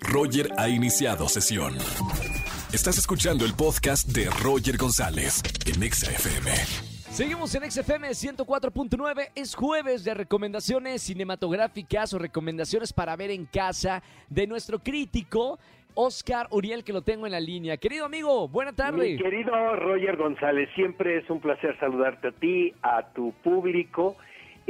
Roger ha iniciado sesión. Estás escuchando el podcast de Roger González en Exa FM. Seguimos en XFM 104.9. Es jueves de recomendaciones cinematográficas o recomendaciones para ver en casa de nuestro crítico Oscar Uriel, que lo tengo en la línea. Querido amigo, buena tarde. Mi querido Roger González, siempre es un placer saludarte a ti, a tu público.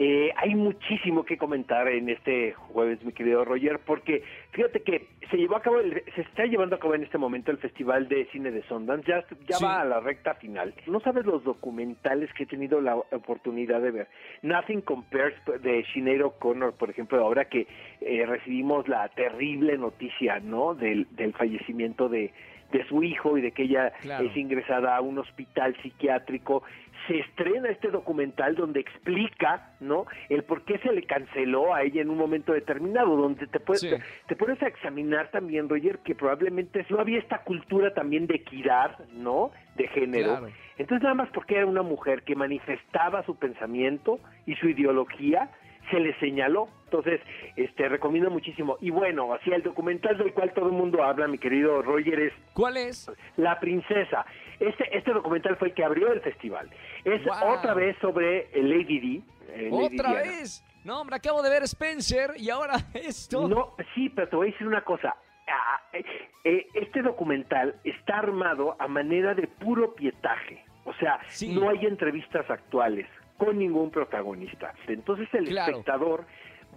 Eh, hay muchísimo que comentar en este jueves, mi querido Roger, porque fíjate que se llevó a cabo, el- se está llevando a cabo en este momento el Festival de Cine de Sundance, ya, ya Sí. va a la recta final. No sabes los documentales que he tenido la oportunidad de ver. Nothing Compares de Sinead O'Connor, por ejemplo, ahora que eh, recibimos la terrible noticia, ¿no? Del, del fallecimiento de, de su hijo y de que ella Claro. es ingresada a un hospital psiquiátrico. Se estrena este documental donde explica, ¿no? El por qué se le canceló a ella en un momento determinado, donde te puedes, Sí. te, te pones a examinar también, Roger, que probablemente no había esta cultura también de equidad, ¿no? De género. Claro. Entonces nada más porque era una mujer que manifestaba su pensamiento y su ideología, se le señaló. Entonces, este recomiendo muchísimo. Y bueno, así el documental del cual todo el mundo habla, mi querido Roger, es ¿Cuál es? La Princesa. Este, este documental fue el que abrió el festival. Es Wow. otra vez sobre Lady eh, Lady ¿Otra Diana. vez? No, hombre, acabo de ver Spencer y ahora esto. No, sí, pero te voy a decir una cosa. Ah, eh, eh, este documental está armado a manera de puro pietaje. O sea, Sí. no hay entrevistas actuales con ningún protagonista. Entonces el Claro. espectador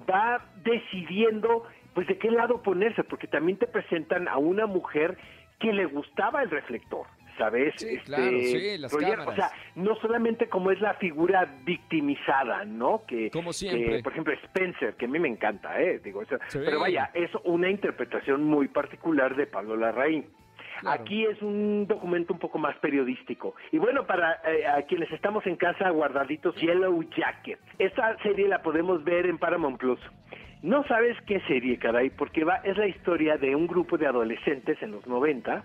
va decidiendo pues de qué lado ponerse, porque también te presentan a una mujer que le gustaba el reflector. ¿Sabes? Sí, claro, sí, las cámaras. O sea, no solamente como es la figura victimizada, ¿no? Que, Como siempre. que, por ejemplo, Spencer, que a mí me encanta, ¿eh? Digo, Sí. pero vaya, es una interpretación muy particular de Pablo Larraín. Claro. Aquí es un documento un poco más periodístico. Y bueno, para eh, a quienes estamos en casa guardaditos, Yellow Jacket. Esta serie la podemos ver en Paramount Plus. No sabes qué serie, caray, porque va, es la historia de un grupo de adolescentes en los 90,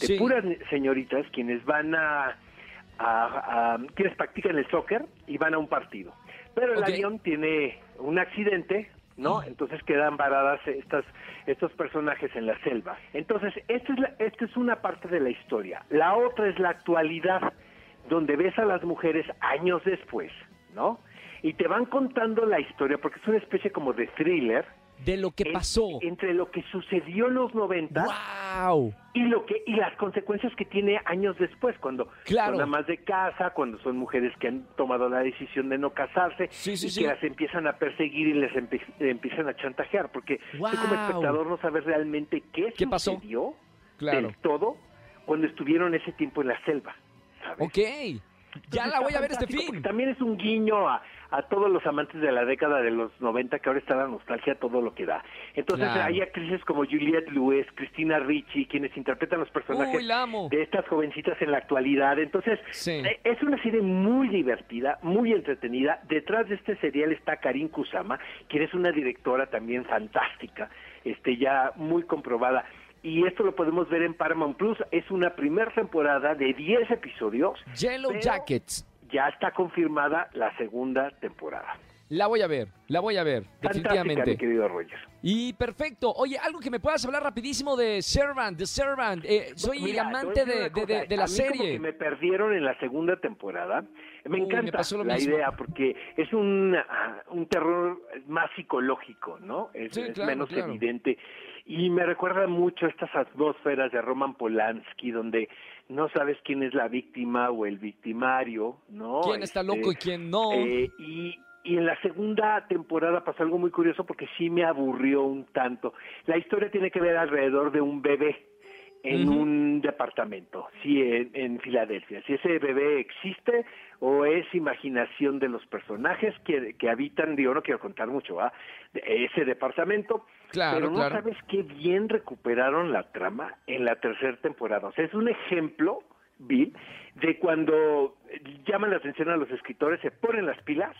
de Sí. puras señoritas, quienes van a, a- a- quienes practican el soccer y van a un partido. Pero el avión tiene un accidente, ¿no? Entonces quedan varadas estas, estos personajes en la selva. Entonces, esta es, la- esta es una parte de la historia. La otra es la actualidad, donde ves a las mujeres años después, ¿no? Y te van contando la historia, porque es una especie como de thriller. De lo que en- pasó. Entre lo que sucedió en los 90 ¡Wow! y lo que y las consecuencias que tiene años después cuando Claro. son amas de casa cuando son mujeres que han tomado la decisión de no casarse Sí, sí, y sí. que las empiezan a perseguir y les empe- empiezan a chantajear porque tú como espectador no sabes realmente qué, ¿Qué pasó? sucedió Claro. del todo cuando estuvieron ese tiempo en la selva ¿sabes? Ok. Ya la voy a ver este fin. También es un guiño a, a todos los amantes de la década de los 90, que ahora está la nostalgia todo lo que da. Entonces Claro. hay actrices como Juliette Lewis, Cristina Ricci, quienes interpretan los personajes Uy, de estas jovencitas en la actualidad. Entonces, Sí. eh, es una serie muy divertida, muy entretenida. Detrás de este serial está Karin Kusama, quien es una directora también fantástica, este ya muy comprobada. Y esto lo podemos ver en Paramount Plus. Es una primera temporada de 10 episodios. Yellow Jackets. Ya está confirmada la segunda temporada. La voy a ver, la voy a ver, Fantástica, definitivamente. mi querido Roger. Y perfecto. Oye, algo que me puedas hablar rapidísimo de Servant, de Servant. Eh, soy Mira, amante de, una de- cosa, de- de la a mí como serie. que me perdieron en la segunda temporada. Me Uy, encanta la mismo. idea porque es un, ah, un terror más psicológico, ¿no? Es, Sí, es claro, menos claro. evidente. Y me recuerda mucho estas atmósferas de Roman Polanski, donde no sabes quién es la víctima o el victimario, ¿no? ¿Quién está Este, loco y quién no? Eh, y, y en la segunda temporada pasó algo muy curioso porque sí me aburrió un tanto. La historia tiene que ver alrededor de un bebé en un departamento, sí, en, en Filadelfia. Si ese bebé existe o es imaginación de los personajes que, que habitan, digo, no quiero contar mucho, ¿ah? De ese departamento, Claro, pero no claro. sabes qué bien recuperaron la trama en la tercera temporada. O sea, es un ejemplo, Bill, de cuando llaman la atención a los escritores, se ponen las pilas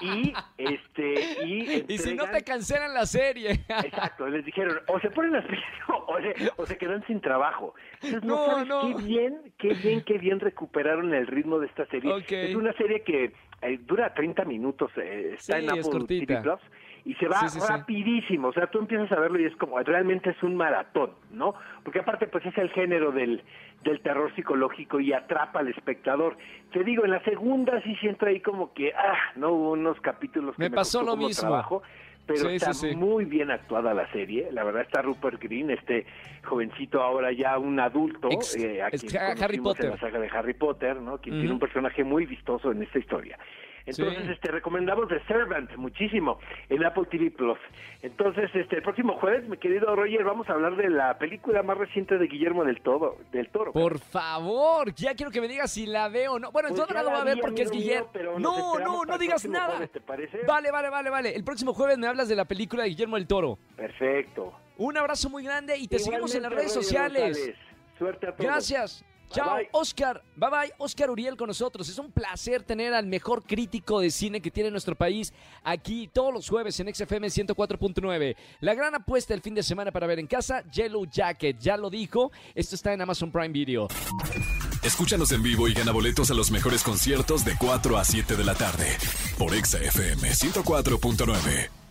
y este y, Y si no te cancelan la serie. Exacto, les dijeron, o se ponen las pilas o se, o se quedan sin trabajo. Entonces, no, No, sabes no. qué bien, qué bien, qué bien recuperaron el ritmo de esta serie. Es una serie que eh, dura 30 minutos, eh, está Sí, en es Apple cortita. TV Plus y se va Sí, sí, sí. rapidísimo, o sea, tú empiezas a verlo y es como, realmente es un maratón, ¿no? Porque aparte, pues es el género del, del terror psicológico y atrapa al espectador. Te digo, en la segunda sí siento ahí como que, ah, no hubo unos capítulos que Me me, pasó lo como mismo. trabajo, pero Sí, está sí, sí. muy bien actuada la serie, la verdad está Rupert Green, este jovencito ahora ya un adulto, Ex- eh, a quien Ha- Harry conocimos en Potter. la saga de Harry Potter, ¿no? Quien tiene un personaje muy vistoso en esta historia. Entonces, Sí. este, recomendamos The Servant muchísimo en Apple TV Plus. Entonces, este, el próximo jueves, mi querido Roger, vamos a hablar de la película más reciente de Guillermo del Toro. Del Toro. Por favor, ya quiero que me digas si la veo o no. Bueno, Pues entonces ya no la voy la a ver porque es Guillermo. mío, No, no, no digas nada. jueves, ¿te parece? Vale, vale, vale, vale. El próximo jueves me hablas de la película de Guillermo del Toro. Perfecto. Un abrazo muy grande y te seguimos en las redes Roger sociales. González. Suerte a todos. Gracias. Chao, bye. Oscar. Bye bye, Oscar Uriel con nosotros. Es un placer tener al mejor crítico de cine que tiene nuestro país aquí todos los jueves en XFM 104.9. La gran apuesta del fin de semana para ver en casa, Yellow Jacket. Ya lo dijo, esto está en Amazon Prime Video. Escúchanos en vivo y gana boletos a los mejores conciertos de 4 a 7 de la tarde por Exa FM 104.9.